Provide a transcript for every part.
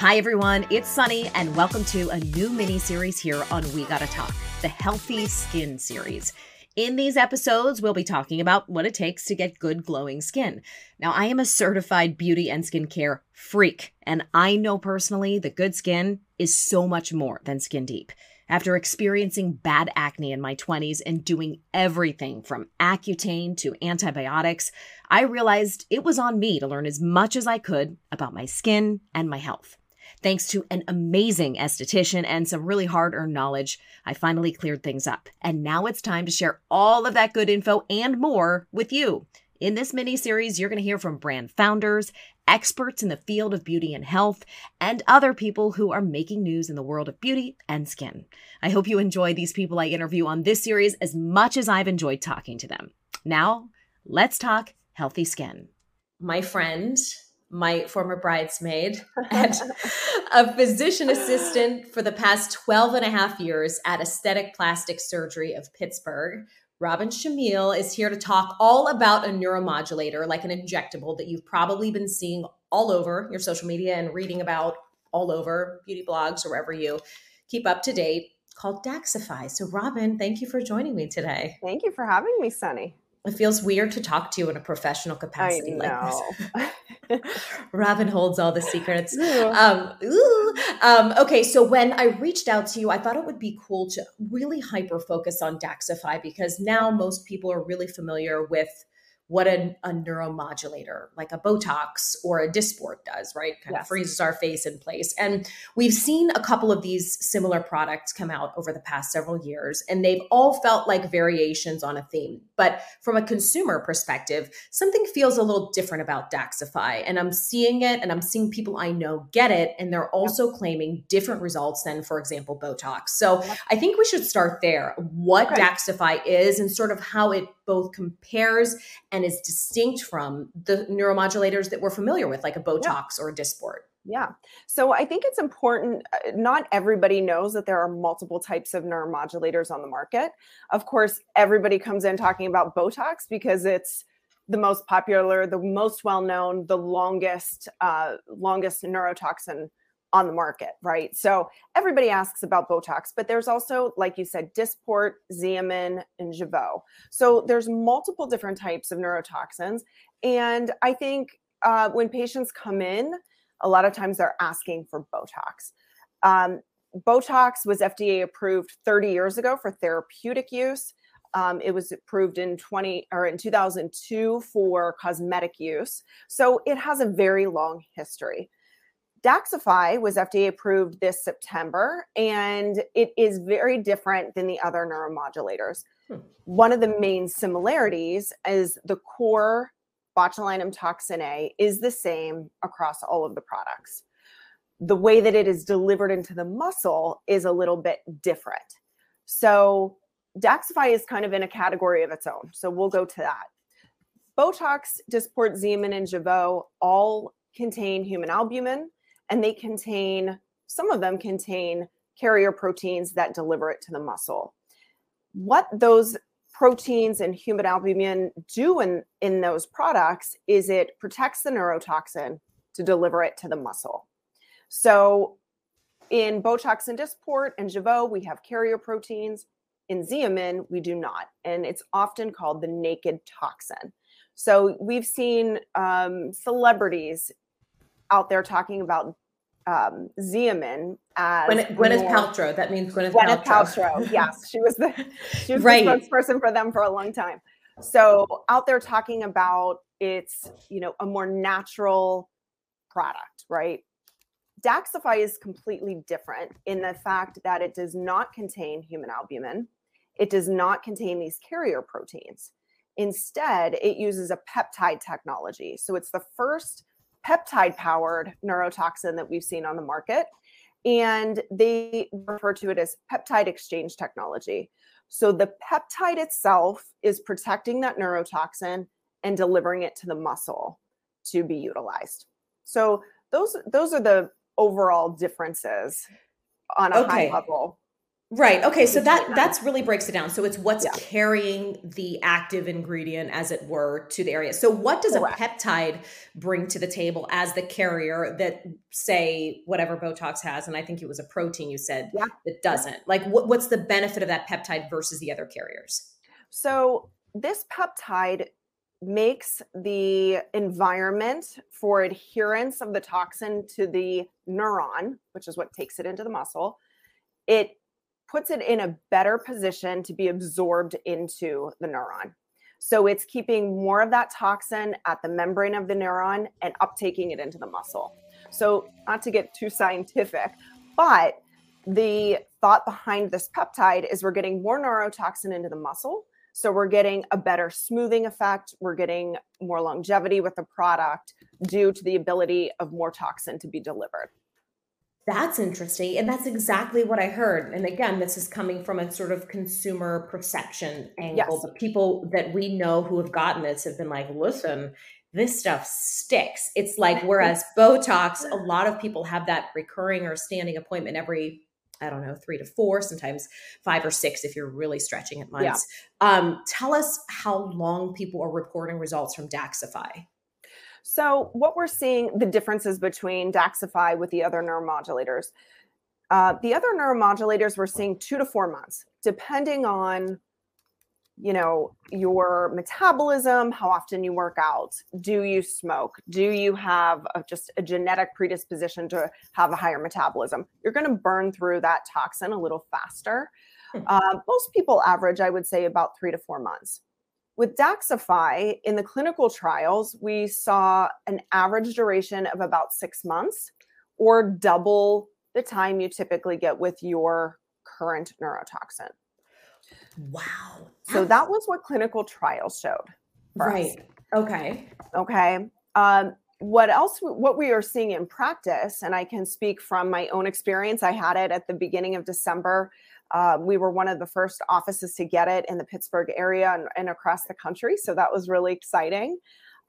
Hi, everyone. It's Sonni, and welcome to a new mini series here on We Gotta Talk, the Healthy Skin series. In these episodes, we'll be talking about what it takes to get good glowing skin. Now, I am a certified beauty and skincare freak, and I know personally that good skin is so much more than skin deep. After experiencing bad acne in my 20s and doing everything from Accutane to antibiotics, I realized it was on me to learn as much as I could about my skin and my health. Thanks to an amazing esthetician and some really hard earned knowledge, I finally cleared things up. And now it's time to share all of that good info and more with you. In this mini series, you're going to hear from brand founders, experts in the field of beauty and health, and other people who are making news in the world of beauty and skin. I hope you enjoy these people I interview on this series as much as I've enjoyed talking to them. Now, let's talk healthy skin. My friend, my former bridesmaid and a physician assistant for the past 12 and a half years at Aesthetic Plastic Surgery of Pittsburgh. Robin Chimile is here to talk all about a neuromodulator, like an injectable that you've probably been seeing all over your social media and reading about all over beauty blogs or wherever you keep up to date, called Daxxify. So, Robin, thank you for joining me today. Thank you for having me, Sonni it feels weird to talk to you in a professional capacity like this. Robin holds all the secrets. Um, um, okay, so when I reached out to you, I thought it would be cool to really hyper focus on Daxxify because now most people are really familiar with what a, a, neuromodulator like a Botox or a Dysport does, right? Kind yes. of freezes our face in place. And we've seen a couple of these similar products come out over the past several years, and they've all felt like variations on a theme. But from a consumer perspective, something feels a little different about Daxxify. And I'm seeing it, and I'm seeing people I know get it, and they're also claiming different results than, for example, Botox. So I think we should start there. What okay. Daxxify is and sort of how it both compares and is distinct from the neuromodulators that we're familiar with, like a Botox yeah. or a Dysport. Yeah. So I think it's important. Uh, not everybody knows that there are multiple types of neuromodulators on the market. Of course, everybody comes in talking about Botox because it's the most popular, the most well known, the longest, uh, longest neurotoxin on the market, right? So everybody asks about Botox, but there's also, like you said, Dysport, Xeomin, and Jeuveau. So there's multiple different types of neurotoxins. And I think uh, when patients come in, a lot of times they're asking for Botox. Um, Botox was FDA approved 30 years ago for therapeutic use. Um, it was approved in 20 or in 2002 for cosmetic use. So it has a very long history. Daxxify was FDA approved this September, and it is very different than the other neuromodulators. Hmm. One of the main similarities is the core botulinum toxin A is the same across all of the products. The way that it is delivered into the muscle is a little bit different. So, Daxxify is kind of in a category of its own. So, we'll go to that. Botox, Dysport, Xeomin, and Jeuveau all contain human albumin and they contain some of them contain carrier proteins that deliver it to the muscle. What those proteins and human albumin do in, in those products is it protects the neurotoxin to deliver it to the muscle. So in Botox and Dysport and Jeuveau, we have carrier proteins. In Xeomin, we do not. And it's often called the naked toxin. So we've seen um, celebrities out there talking about um, Xeomin as Gwyneth, Gwyneth Paltrow. That means Gwyneth, Gwyneth Paltrow. Paltrow. yes, she was the she was right. the spokesperson for them for a long time. So out there talking about it's you know a more natural product, right? Daxxify is completely different in the fact that it does not contain human albumin. It does not contain these carrier proteins. Instead, it uses a peptide technology. So it's the first peptide powered neurotoxin that we've seen on the market. And they refer to it as peptide exchange technology. So the peptide itself is protecting that neurotoxin and delivering it to the muscle to be utilized. So those those are the overall differences on a okay. high level. Right. Okay. So that that's really breaks it down. So it's what's yeah. carrying the active ingredient, as it were, to the area. So what does Correct. a peptide bring to the table as the carrier that, say, whatever Botox has, and I think it was a protein you said yeah. that doesn't. Like, what, what's the benefit of that peptide versus the other carriers? So this peptide makes the environment for adherence of the toxin to the neuron, which is what takes it into the muscle. It puts it in a better position to be absorbed into the neuron. So it's keeping more of that toxin at the membrane of the neuron and uptaking it into the muscle. So, not to get too scientific, but the thought behind this peptide is we're getting more neurotoxin into the muscle. So, we're getting a better smoothing effect. We're getting more longevity with the product due to the ability of more toxin to be delivered. That's interesting. And that's exactly what I heard. And again, this is coming from a sort of consumer perception angle. Yes. The people that we know who have gotten this have been like, listen, this stuff sticks. It's like, whereas Botox, a lot of people have that recurring or standing appointment every, I don't know, three to four, sometimes five or six if you're really stretching it months. Yeah. Um, tell us how long people are reporting results from Daxxify. So, what we're seeing the differences between Daxxify with the other neuromodulators. Uh, the other neuromodulators we're seeing two to four months, depending on you know your metabolism how often you work out do you smoke do you have a, just a genetic predisposition to have a higher metabolism you're going to burn through that toxin a little faster hmm. uh, most people average i would say about three to four months with Daxxify, in the clinical trials, we saw an average duration of about six months or double the time you typically get with your current neurotoxin. Wow. So that was what clinical trials showed. Right. Us. Okay. Okay. Um, what else what we are seeing in practice and i can speak from my own experience i had it at the beginning of december uh, we were one of the first offices to get it in the Pittsburgh area and, and across the country. So that was really exciting.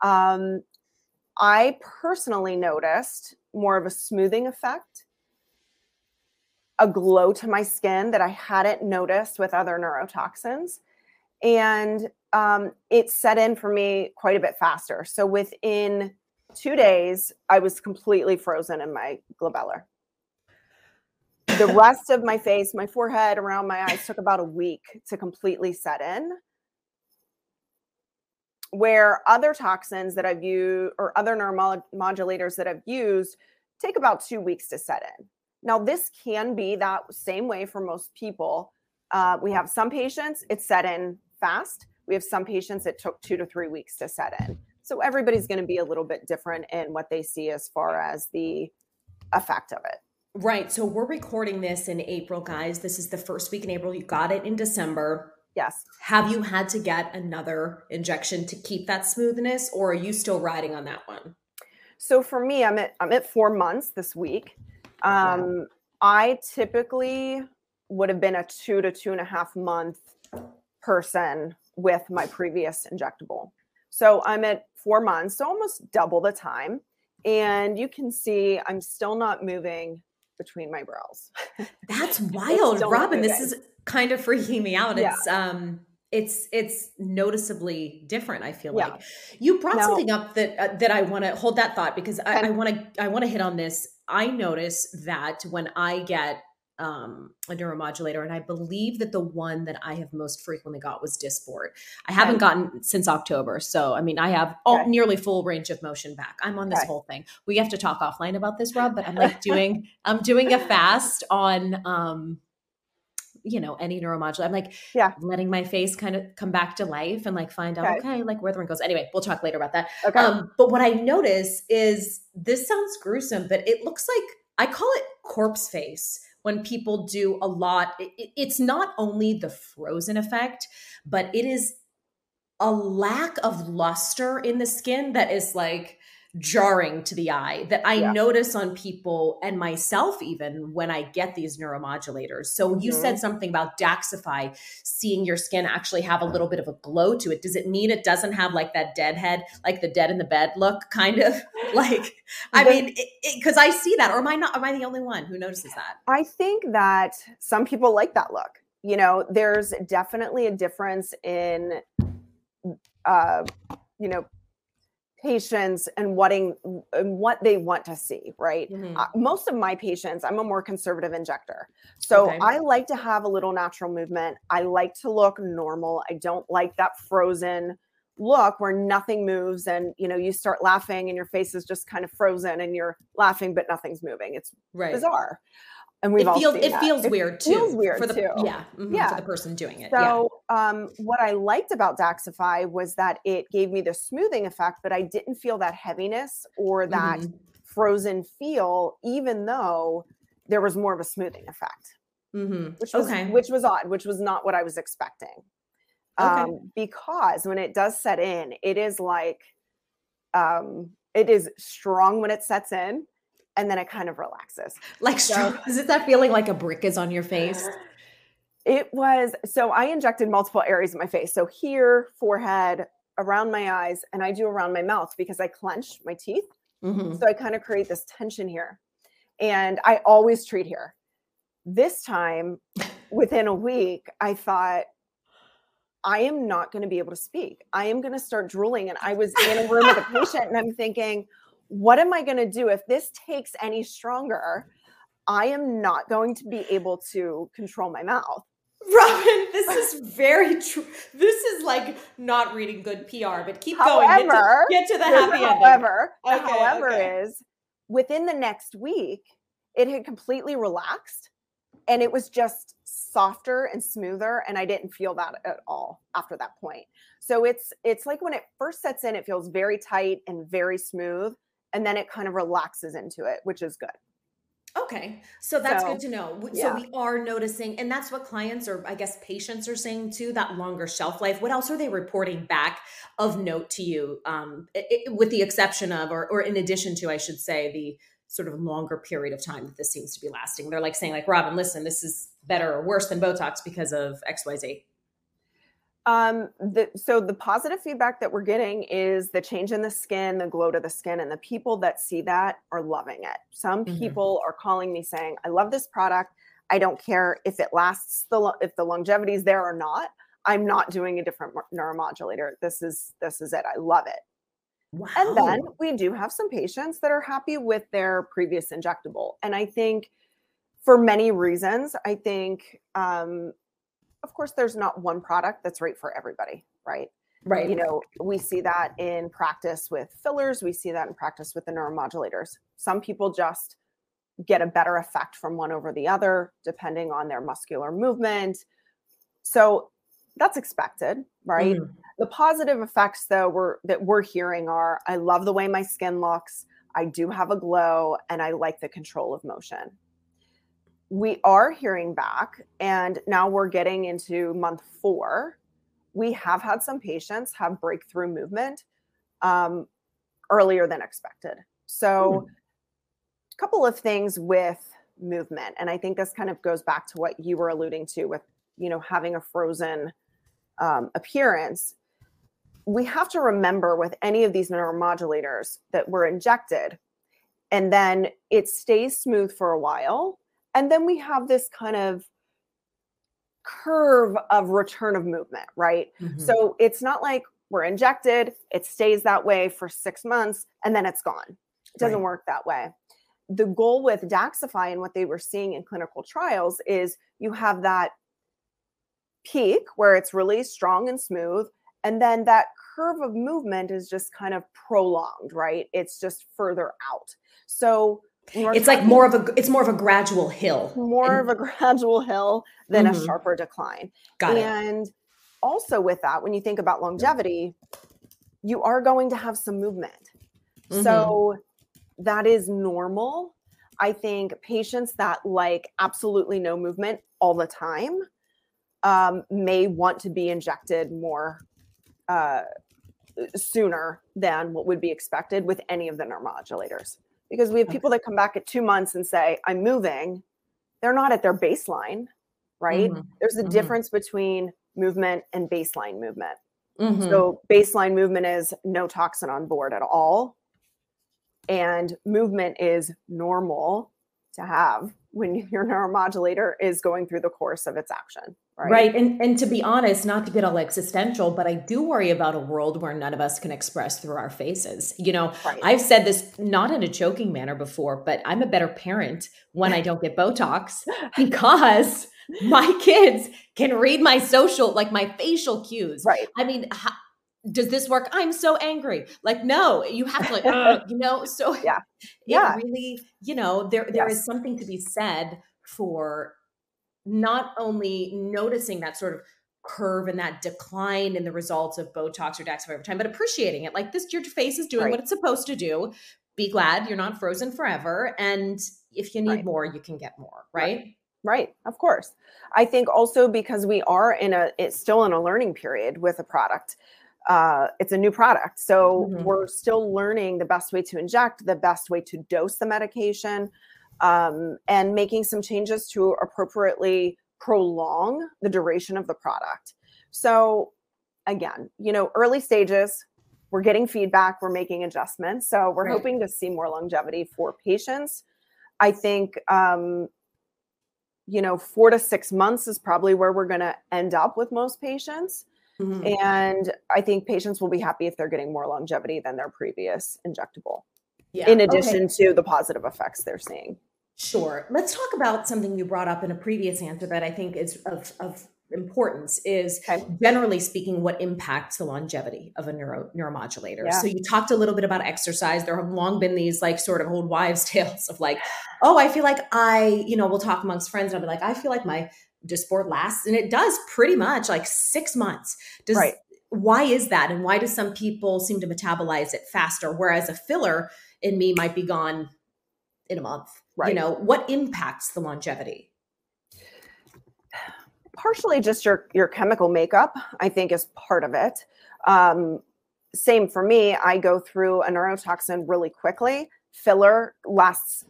Um, I personally noticed more of a smoothing effect, a glow to my skin that I hadn't noticed with other neurotoxins. And um, it set in for me quite a bit faster. So within two days, I was completely frozen in my glabellar the rest of my face, my forehead, around my eyes took about a week to completely set in. Where other toxins that I've used or other neuromodulators that I've used take about two weeks to set in. Now, this can be that same way for most people. Uh, we have some patients, it's set in fast. We have some patients it took two to three weeks to set in. So everybody's going to be a little bit different in what they see as far as the effect of it. Right. So we're recording this in April, guys. This is the first week in April. You got it in December. Yes. Have you had to get another injection to keep that smoothness, or are you still riding on that one? So for me, I'm at I'm at four months this week. Um, wow. I typically would have been a two to two and a half month person with my previous injectable. So I'm at four months, so almost double the time. And you can see I'm still not moving between my brows. That's wild, Robin. This is kind of freaking me out. Yeah. It's um it's it's noticeably different i feel yeah. like you brought now, something up that uh, that i want to hold that thought because i want to i want to hit on this i notice that when i get um, a neuromodulator, and I believe that the one that I have most frequently got was Dysport. I haven't gotten since October, so I mean, I have all, nearly full range of motion back. I'm on this whole thing. We have to talk offline about this, Rob. But I'm like doing, I'm doing a fast on, um, you know, any neuromodulator. I'm like, yeah, letting my face kind of come back to life and like find out, okay, okay like where the wrinkles. Anyway, we'll talk later about that. Okay. Um, but what I notice is this sounds gruesome, but it looks like I call it corpse face when people do a lot. It, it's not only the frozen effect, but it is a lack of luster in the skin that is like jarring to the eye that I Yeah. notice on people and myself even when I get these neuromodulators. So you Mhm. said something about Daxxify seeing your skin actually have a little bit of a glow to it. Does it mean it doesn't have like that dead head, like the dead in the bed look kind of like I mean because I see that or am I not am I the only one who notices that? I think that some people like that look. You know, there's definitely a difference in, uh, you know, patients and whating and what they want to see, right? Mhm. Uh, most of my patients, I'm a more conservative injector. So Okay. I like to have a little natural movement. I like to look normal. I don't like that frozen look where nothing moves and you know you start laughing and your face is just kind of frozen and you're laughing but nothing's moving. It's Right. bizarre. And we've It all feels seen it that. feels weird too. feels weird for the too. yeah, mhm, Yeah. for the person doing it. yeah. So, um, what I liked about Daxxify was that it gave me the smoothing effect, but I didn't feel that heaviness or that Mhm. frozen feel, even though there was more of a smoothing effect, Mhm. which was okay. which was odd, which was not what I was expecting. Okay. Um, because when it does set in, it is like um, it is strong when it sets in, and then it kind of relaxes. like strong, is it that feeling like a brick is on your face? It was so I injected multiple areas of my face. So here, forehead, around my eyes, and I do around my mouth because I clench my teeth. Mhm. So I kind of create this tension here. And I always treat here. This time, within a week, I thought, I am not going to be able to speak. I am going to start drooling. And I was in a room with a patient and I'm thinking, what am I going to do if this takes any stronger? I am not going to be able to control my mouth. Robin, this is very true. This is like not reading good PR, but keep going. Get to, However, get to the happy a ending. however, Okay, however okay. is within the next week, it had completely relaxed and it was just softer and smoother. And I didn't feel that at all after that point. So it's it's like when it first sets in, it feels very tight and very smooth. And then it kind of relaxes into it, which is good. Okay, so that's So, good to know. Yeah. So we are noticing, and that's what clients or I guess patients are saying too. That longer shelf life. What else are they reporting back of note to you? Um, i- i- with the exception of, or, or in addition to, I should say, the sort of longer period of time that this seems to be lasting. They're like saying, like Robin, listen, this is better or worse than Botox because of X, Y, Z. Um, the, so the positive feedback that we're getting is the change in the skin, the glow to the skin, and the people that see that are loving it. Some Mhm. people are calling me saying, "I love this product. I don't care if it lasts the lo- if the longevity is there or not. I'm not doing a different neuromodulator. This is this is it. I love it." Wow. And then we do have some patients that are happy with their previous injectable. And I think for many reasons, I think, um, of course, there's not one product that's right for everybody, right? right. You know, we see that in practice with fillers, we see that in practice with the neuromodulators. Some people just get a better effect from one over the other, depending on their muscular movement. So that's expected, right? Mm. the positive effects though we're that we're hearing are i love the way my skin looks i do have a glow and i like the control of motion we are hearing back and now we're getting into month four. We have had some patients have breakthrough movement um, earlier than expected. So a couple of things with movement and i think this kind of goes back to what you were alluding to with you know having a frozen um, appearance. We have to remember with any of these neuromodulators that were injected and then it stays smooth for a while and then we have this kind of curve of return of movement right? Mhm. so it's not like we're injected it stays that way for six months and then it's gone. It doesn't Right. work that way. The goal with daxxify and what they were seeing in clinical trials is you have that peak where it's really strong and smooth and then that curve of movement is just kind of prolonged right? It's just further out. So we're it's like more of a it's more of a gradual hill. more And- of a gradual hill than a Mhm. sharper decline Got it. and also with that when you think about longevity you are going to have some movement Mhm. so that is normal i think patients that like absolutely no movement all the time um, may want to be injected more uh, sooner than what would be expected with any of the neuromodulators because we have people that come back at two months and say i'm moving they're not at their baseline right mm-hmm. there's a mm-hmm. difference between movement and baseline movement mm-hmm. so baseline movement is no toxin on board at all and movement is normal to have when your neuromodulator is going through the course of its action right? right and and to be honest not to get all existential but i do worry about a world where none of us can express through our faces you know right. i've said this not in a joking manner before but i'm a better parent when i don't get botox because my kids can read my social like my facial cues right i mean how, does this work i'm so angry like no you have to like uh, you know so yeah yeah really you know there there yes. is something to be said for not only noticing that sort of curve and that decline in the results of Botox or Daxxify over time, but appreciating it. Like this, your face is doing right. what it's supposed to do. Be glad you're not frozen forever. And if you need right. more, you can get more, right? right? Right, of course. I think also because we are in a it's still in a learning period with a product. Uh, it's a new product. So mm-hmm. we're still learning the best way to inject, the best way to dose the medication um, and making some changes to appropriately prolong the duration of the product. So, again, you know, early stages, we're getting feedback, we're making adjustments. So, we're right. hoping to see more longevity for patients. I think, um, you know, four to six months is probably where we're going to end up with most patients. Mm-hmm. And I think patients will be happy if they're getting more longevity than their previous injectable. Yeah. In addition okay. to the positive effects they're seeing. Sure. Let's talk about something you brought up in a previous answer that I think is of, of importance is okay. generally speaking what impacts the longevity of a neuro neuromodulator. Yeah. So you talked a little bit about exercise. There have long been these like sort of old wives' tales of like, oh, I feel like I, you know, we'll talk amongst friends and I'll be like, I feel like my Dysport lasts, and it does pretty much like six months. Does right. why is that? And why do some people seem to metabolize it faster? Whereas a filler in me might be gone in a month. Right. You know, what impacts the longevity? Partially just your your chemical makeup, I think is part of it. Um, same for me. I go through a neurotoxin really quickly. Filler lasts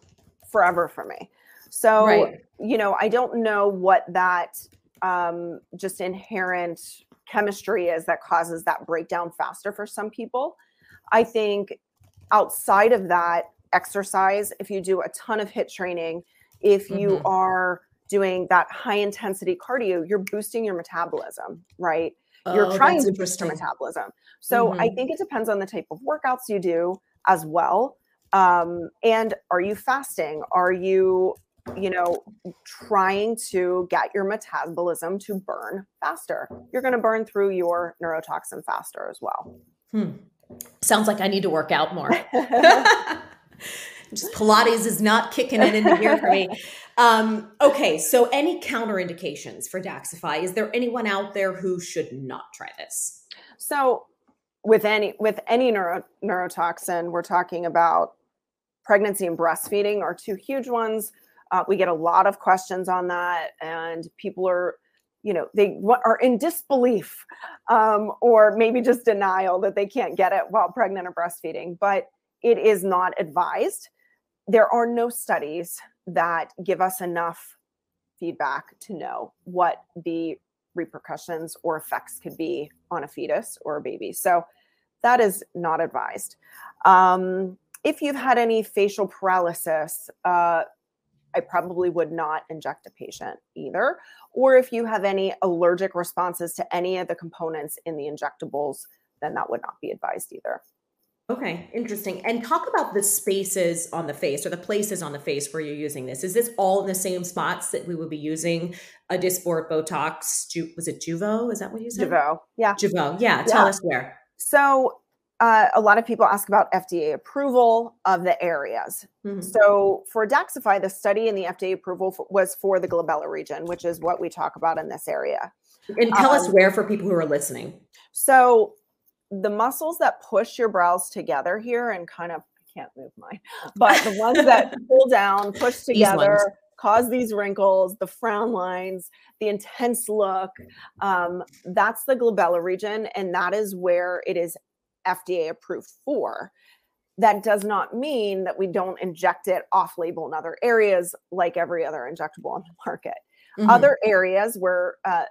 forever for me. So, right. you know, I don't know what that um, just inherent chemistry is that causes that breakdown faster for some people. I think outside of that, exercise, if you do a ton of HIIT training, if you mm-hmm. are doing that high intensity cardio, you're boosting your metabolism, right? Oh, you're trying to boost your metabolism. So mm-hmm. I think it depends on the type of workouts you do as well. Um, and are you fasting? Are you, you know, trying to get your metabolism to burn faster? You're going to burn through your neurotoxin faster as well. Hmm. Sounds like I need to work out more. Just Pilates is not kicking it into gear for me. Um, okay, so any counterindications for Daxxify? Is there anyone out there who should not try this? So with any with any neuro, neurotoxin, we're talking about pregnancy and breastfeeding are two huge ones. Uh, we get a lot of questions on that, and people are, you know, they are in disbelief um, or maybe just denial that they can't get it while pregnant or breastfeeding. But it is not advised. There are no studies that give us enough feedback to know what the repercussions or effects could be on a fetus or a baby. So that is not advised. Um, if you've had any facial paralysis, uh, I probably would not inject a patient either. Or if you have any allergic responses to any of the components in the injectables, then that would not be advised either. Okay, interesting. And talk about the spaces on the face or the places on the face where you're using this. Is this all in the same spots that we would be using a Dysport, Botox? Ju- was it Jeuveau? Is that what you said? Jeuveau. Yeah. Jeuveau. Yeah. Tell yeah. us where. So uh, a lot of people ask about FDA approval of the areas. Mm-hmm. So for Daxxify, the study and the FDA approval for, was for the glabella region, which is what we talk about in this area. And tell um, us where for people who are listening. So the muscles that push your brows together here and kind of I can't move mine, but the ones that pull down, push together, cause these wrinkles, the frown lines, the intense look. Um, that's the glabella region, and that is where it is FDA approved for. That does not mean that we don't inject it off label in other areas like every other injectable on the market. Mm-hmm. Other areas where uh,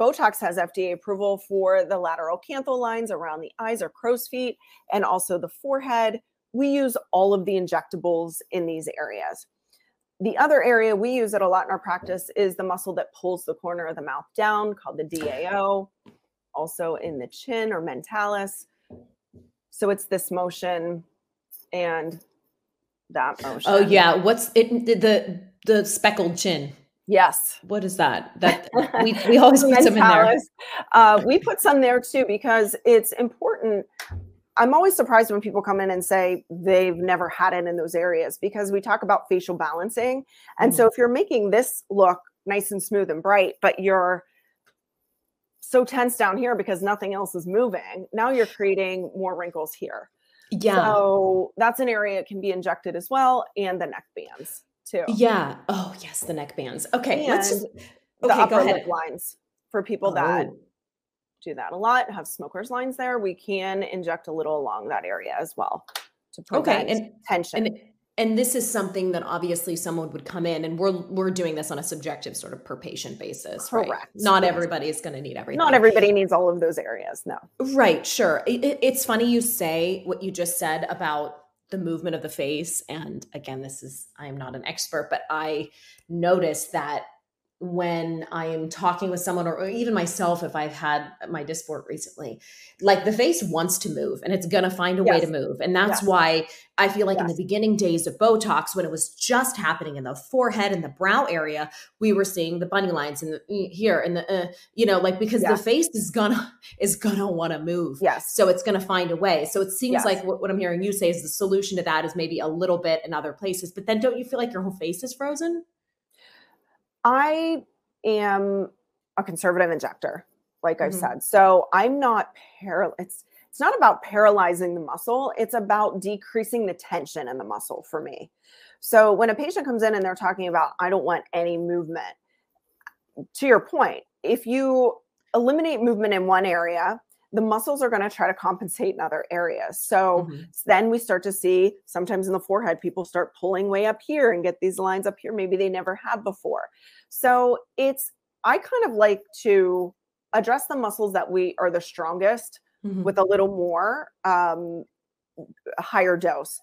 Botox has FDA approval for the lateral canthal lines around the eyes or crow's feet and also the forehead. We use all of the injectables in these areas. The other area we use it a lot in our practice is the muscle that pulls the corner of the mouth down called the DAO, also in the chin or mentalis. So it's this motion and that motion. Oh yeah, what's it the the speckled chin? Yes. What is that? That we, we always put some in there. Uh, we put some there too because it's important. I'm always surprised when people come in and say they've never had it in those areas because we talk about facial balancing. And mm-hmm. so if you're making this look nice and smooth and bright, but you're so tense down here because nothing else is moving, now you're creating more wrinkles here. Yeah. So that's an area it can be injected as well, and the neck bands too. Yeah. Oh yes, the neck bands. Okay. And let's just, okay, the upper lip lines for people oh. that do that a lot, have smokers lines there. We can inject a little along that area as well to prevent okay. and, tension. And, and this is something that obviously someone would come in and we're we're doing this on a subjective sort of per patient basis correct right? not yes. everybody is going to need everything not everybody needs all of those areas no right sure it, it's funny you say what you just said about the movement of the face and again this is i am not an expert but i noticed that when I am talking with someone or, even myself if I've had my Dysport recently. Like the face wants to move and it's going to find a yes. way to move. And that's yes. why I feel like yes. in the beginning days of Botox, when it was just happening in the forehead and the brow area, we were seeing the bunny lines in the here and the, uh, you know, like because the face is gonna, is gonna want to move. Yes. So it's going to find a way. So it seems like what, what I'm hearing you say is the solution to that is maybe a little bit in other places, but then don't you feel like your whole face is frozen? I am a conservative injector, like mm-hmm. I've said. So I'm not paral. It's it's not about paralyzing the muscle. It's about decreasing the tension in the muscle for me. So when a patient comes in and they're talking about, I don't want any movement. To your point, if you eliminate movement in one area, the muscles are going to try to compensate in other areas. So mm-hmm. then we start to see sometimes in the forehead, people start pulling way up here and get these lines up here, maybe they never had before. So it's, I kind of like to address the muscles that we are the strongest mm-hmm. with a little more um, higher dose.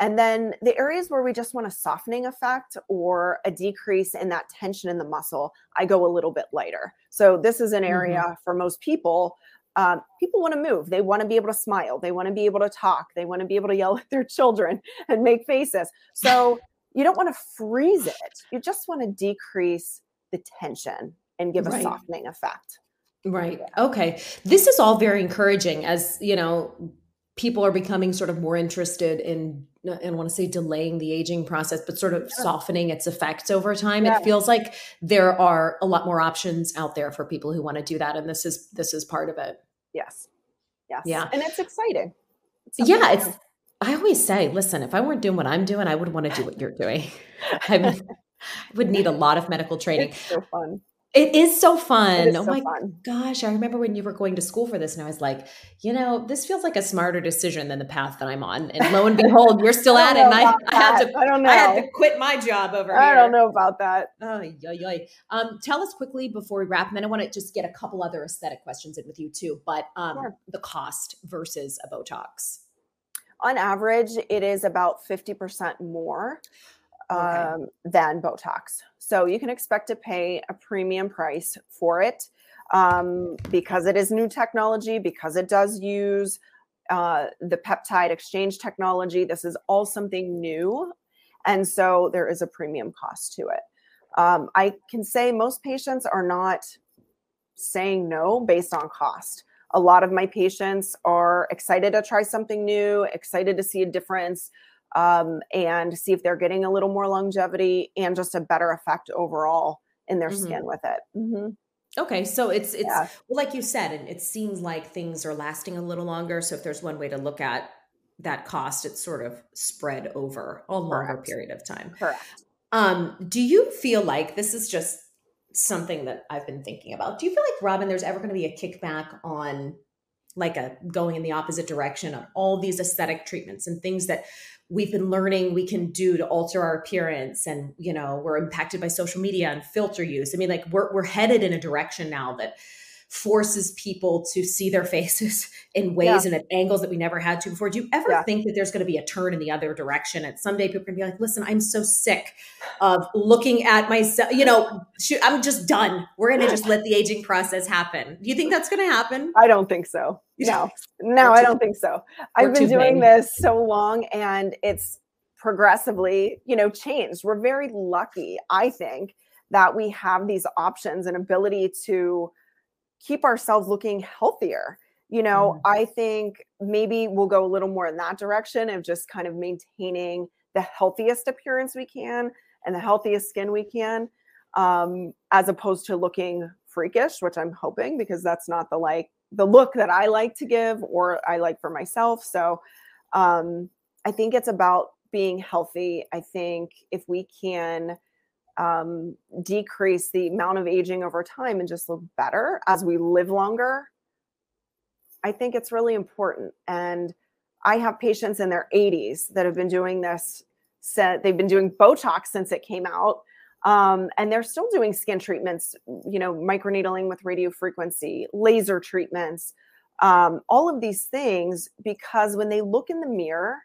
And then the areas where we just want a softening effect or a decrease in that tension in the muscle, I go a little bit lighter. So this is an area mm-hmm. for most people um, people want to move. They want to be able to smile. They want to be able to talk. They want to be able to yell at their children and make faces. So you don't want to freeze it. You just want to decrease the tension and give right. a softening effect. Right. Okay. This is all very encouraging as, you know, people are becoming sort of more interested in I don't want to say delaying the aging process, but sort of softening its effects over time. Yeah. It feels like there are a lot more options out there for people who want to do that. And this is this is part of it. Yes. Yes. Yeah. And it's exciting. It's yeah. It's, I always say, listen, if I weren't doing what I'm doing, I would want to do what you're doing. I would, I would need a lot of medical training. It's so fun. It is so fun. Is oh so my fun. gosh. I remember when you were going to school for this, and I was like, you know, this feels like a smarter decision than the path that I'm on. And lo and behold, you're still at it. And I, I, had to I don't know. I had to quit my job over I here. I don't know about that. Oh, yoy, yoy. Um, tell us quickly before we wrap, and then I want to just get a couple other aesthetic questions in with you too. But um, sure. the cost versus a Botox. On average, it is about 50% more okay. um, than Botox. So you can expect to pay a premium price for it um, because it is new technology, because it does use uh, the peptide exchange technology. This is all something new. And so there is a premium cost to it. Um, I can say most patients are not saying no based on cost. A lot of my patients are excited to try something new, excited to see a difference um, and see if they're getting a little more longevity and just a better effect overall in their mm-hmm. skin with it. Mm-hmm. Okay, so it's it's yeah. well, like you said, and it seems like things are lasting a little longer. So if there's one way to look at that cost, it's sort of spread over a longer Correct. period of time. Correct. Um, do you feel like this is just something that I've been thinking about? Do you feel like Robin, there's ever going to be a kickback on like a going in the opposite direction of all these aesthetic treatments and things that we've been learning we can do to alter our appearance and you know we're impacted by social media and filter use. I mean like we're, we're headed in a direction now that forces people to see their faces in ways yeah. and at angles that we never had to before. Do you ever yeah. think that there's going to be a turn in the other direction? And someday people are going to be like, listen, I'm so sick of looking at myself, you know, shoot, I'm just done. We're going to just let the aging process happen. Do you think that's going to happen? I don't think so. No, no, I don't think so. I've been doing this so long and it's progressively, you know, changed. We're very lucky, I think, that we have these options and ability to keep ourselves looking healthier you know mm. i think maybe we'll go a little more in that direction of just kind of maintaining the healthiest appearance we can and the healthiest skin we can um, as opposed to looking freakish which i'm hoping because that's not the like the look that i like to give or i like for myself so um, i think it's about being healthy i think if we can um, decrease the amount of aging over time and just look better as we live longer, I think it's really important. And I have patients in their 80s that have been doing this. Set, they've been doing Botox since it came out. Um, and they're still doing skin treatments, you know, microneedling with radio frequency, laser treatments, um, all of these things, because when they look in the mirror,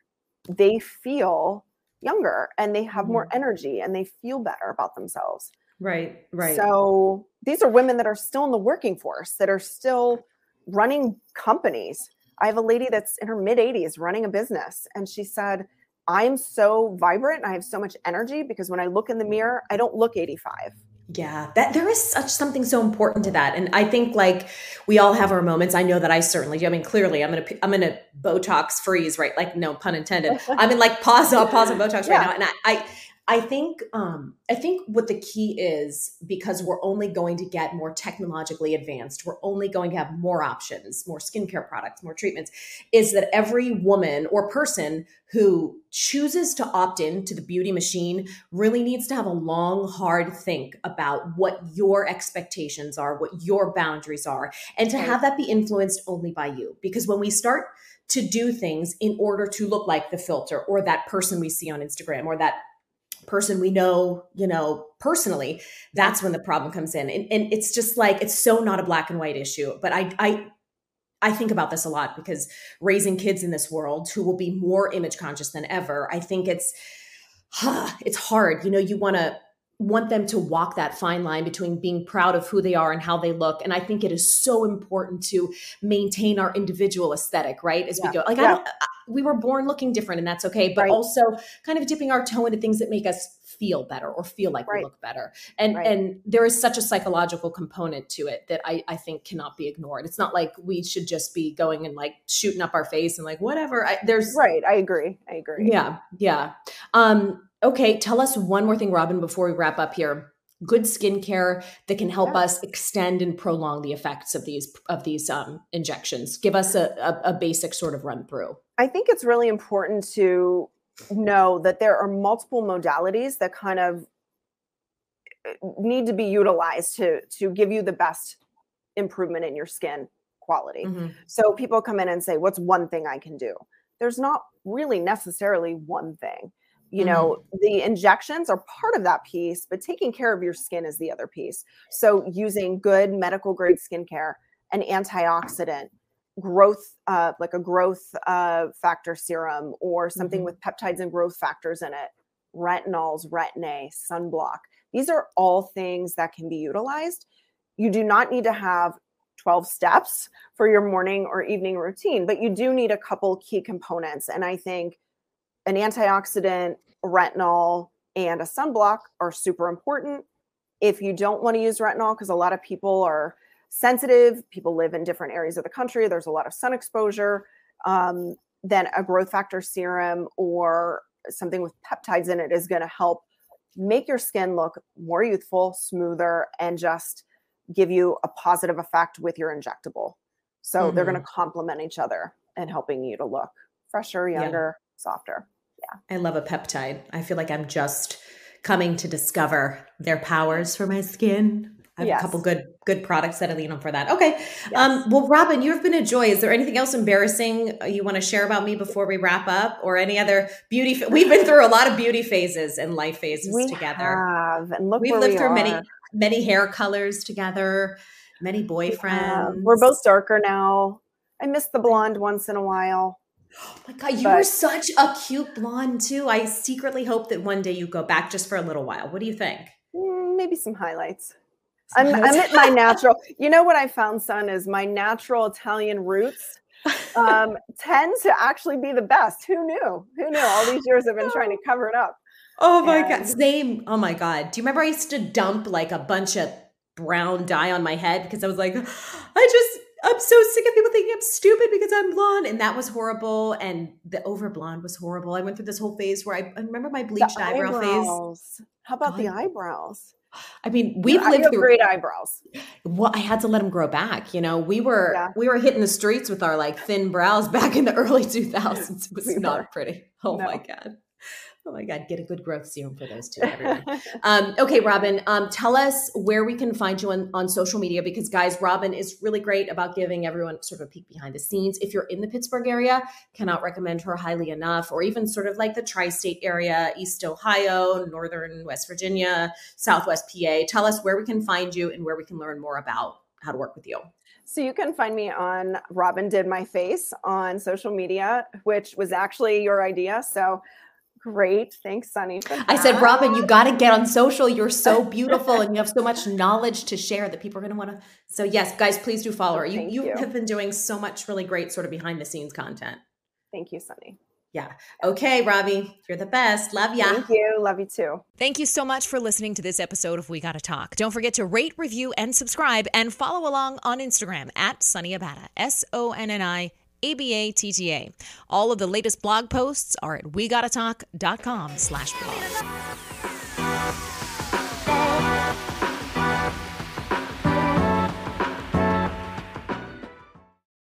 they feel younger and they have more mm-hmm. energy and they feel better about themselves. Right, right. So these are women that are still in the working force, that are still running companies. I have a lady that's in her mid 80s running a business, and she said, I'm so vibrant. I have so much energy because when I look in the mirror, I don't look 85. Yeah, that there is such something so important to that, and I think like we all have our moments. I know that I certainly do. I mean, clearly, I'm gonna I'm gonna Botox freeze, right? Like, no pun intended. I'm in like pause, pause on Botox yeah. right now, and I, I I think um, I think what the key is because we're only going to get more technologically advanced. We're only going to have more options, more skincare products, more treatments. Is that every woman or person who chooses to opt in to the beauty machine really needs to have a long, hard think about what your expectations are, what your boundaries are, and to have that be influenced only by you. Because when we start to do things in order to look like the filter or that person we see on Instagram or that person we know, you know, personally, that's when the problem comes in. And, and it's just like it's so not a black and white issue. But I I I think about this a lot because raising kids in this world who will be more image conscious than ever, I think it's huh, it's hard. You know, you want to want them to walk that fine line between being proud of who they are and how they look and i think it is so important to maintain our individual aesthetic right as yeah. we go like yeah. i don't we were born looking different and that's okay but right. also kind of dipping our toe into things that make us feel better or feel like right. we look better and right. and there is such a psychological component to it that I, I think cannot be ignored it's not like we should just be going and like shooting up our face and like whatever I, there's right i agree i agree yeah yeah um Okay, tell us one more thing, Robin, before we wrap up here. Good skincare that can help yeah. us extend and prolong the effects of these of these um, injections. Give us a, a, a basic sort of run through. I think it's really important to know that there are multiple modalities that kind of uh, need to be utilized to to give you the best improvement in your skin quality. Mm-hmm. So people come in and say, "What's one thing I can do?" There's not really necessarily one thing you mm-hmm. know the injections are part of that piece but taking care of your skin is the other piece so using good medical grade skincare an antioxidant growth uh, like a growth uh, factor serum or something mm-hmm. with peptides and growth factors in it retinols retin-a sunblock these are all things that can be utilized you do not need to have 12 steps for your morning or evening routine but you do need a couple key components and i think an antioxidant, retinol, and a sunblock are super important. If you don't want to use retinol, because a lot of people are sensitive, people live in different areas of the country, there's a lot of sun exposure, um, then a growth factor serum or something with peptides in it is going to help make your skin look more youthful, smoother, and just give you a positive effect with your injectable. So mm-hmm. they're going to complement each other and helping you to look fresher, younger. Softer yeah. I love a peptide. I feel like I'm just coming to discover their powers for my skin. I have Yes. a couple good good products that I lean on for that. Okay. Yes. Um, well, Robin, you have been a joy. Is there anything else embarrassing uh, you want to share about me before we wrap up, or any other beauty? Fa- We've been through a lot of beauty phases and life phases we together. have, and look We've lived we through many are. many hair colors together, many boyfriends. We're both darker now. I miss the blonde once in a while. Oh my god, you were such a cute blonde too. I secretly hope that one day you go back just for a little while. What do you think? Mm, maybe some highlights. Some I'm, I'm at my natural. You know what I found, son, is my natural Italian roots um, tend to actually be the best. Who knew? Who knew? All these years I've been trying to cover it up. Oh my god, same. Oh my god. Do you remember I used to dump like a bunch of brown dye on my head because I was like, I just I'm so sick of people thinking I'm stupid because I'm blonde, and that was horrible. And the over blonde was horrible. I went through this whole phase where I, I remember my The bleached eyebrow phase. eyebrows. How about the eyebrows? I mean, we've you lived have through. great eyebrows. Well, I had to let them grow back. You know, we were Yeah. we were hitting the streets with our like thin brows back in the early 2000s. It was We not were. pretty. Oh my god. Oh my god, get a good growth serum for those two, um, okay, Robin, um, tell us where we can find you on, on social media because, guys, Robin is really great about giving everyone sort of a peek behind the scenes. If you're in the Pittsburgh area, cannot recommend her highly enough, or even sort of like the tri state area, East Ohio, Northern West Virginia, Southwest PA. Tell us where we can find you and where we can learn more about how to work with you. So you can find me on Robin Did My Face on social media, which was actually your idea. So great. Thanks, Sonni. I said. Robin, you got to get on social. You're so beautiful and you have so much knowledge to share that people are going to want to. So, yes, guys, please do follow her. You, you, you. have been doing so much really great sort of behind the scenes content. Thank you, Sonni. Yeah. Okay, Robbie, you're the best. Love ya. Thank you. Love you too. Thank you so much for listening to this episode of We Gotta Talk. Don't forget to rate, review, and subscribe, and follow along on Instagram at Sonni Abatta, S O N N I A B A T T A. All of the latest blog posts are at wegottatalk.com slash blog.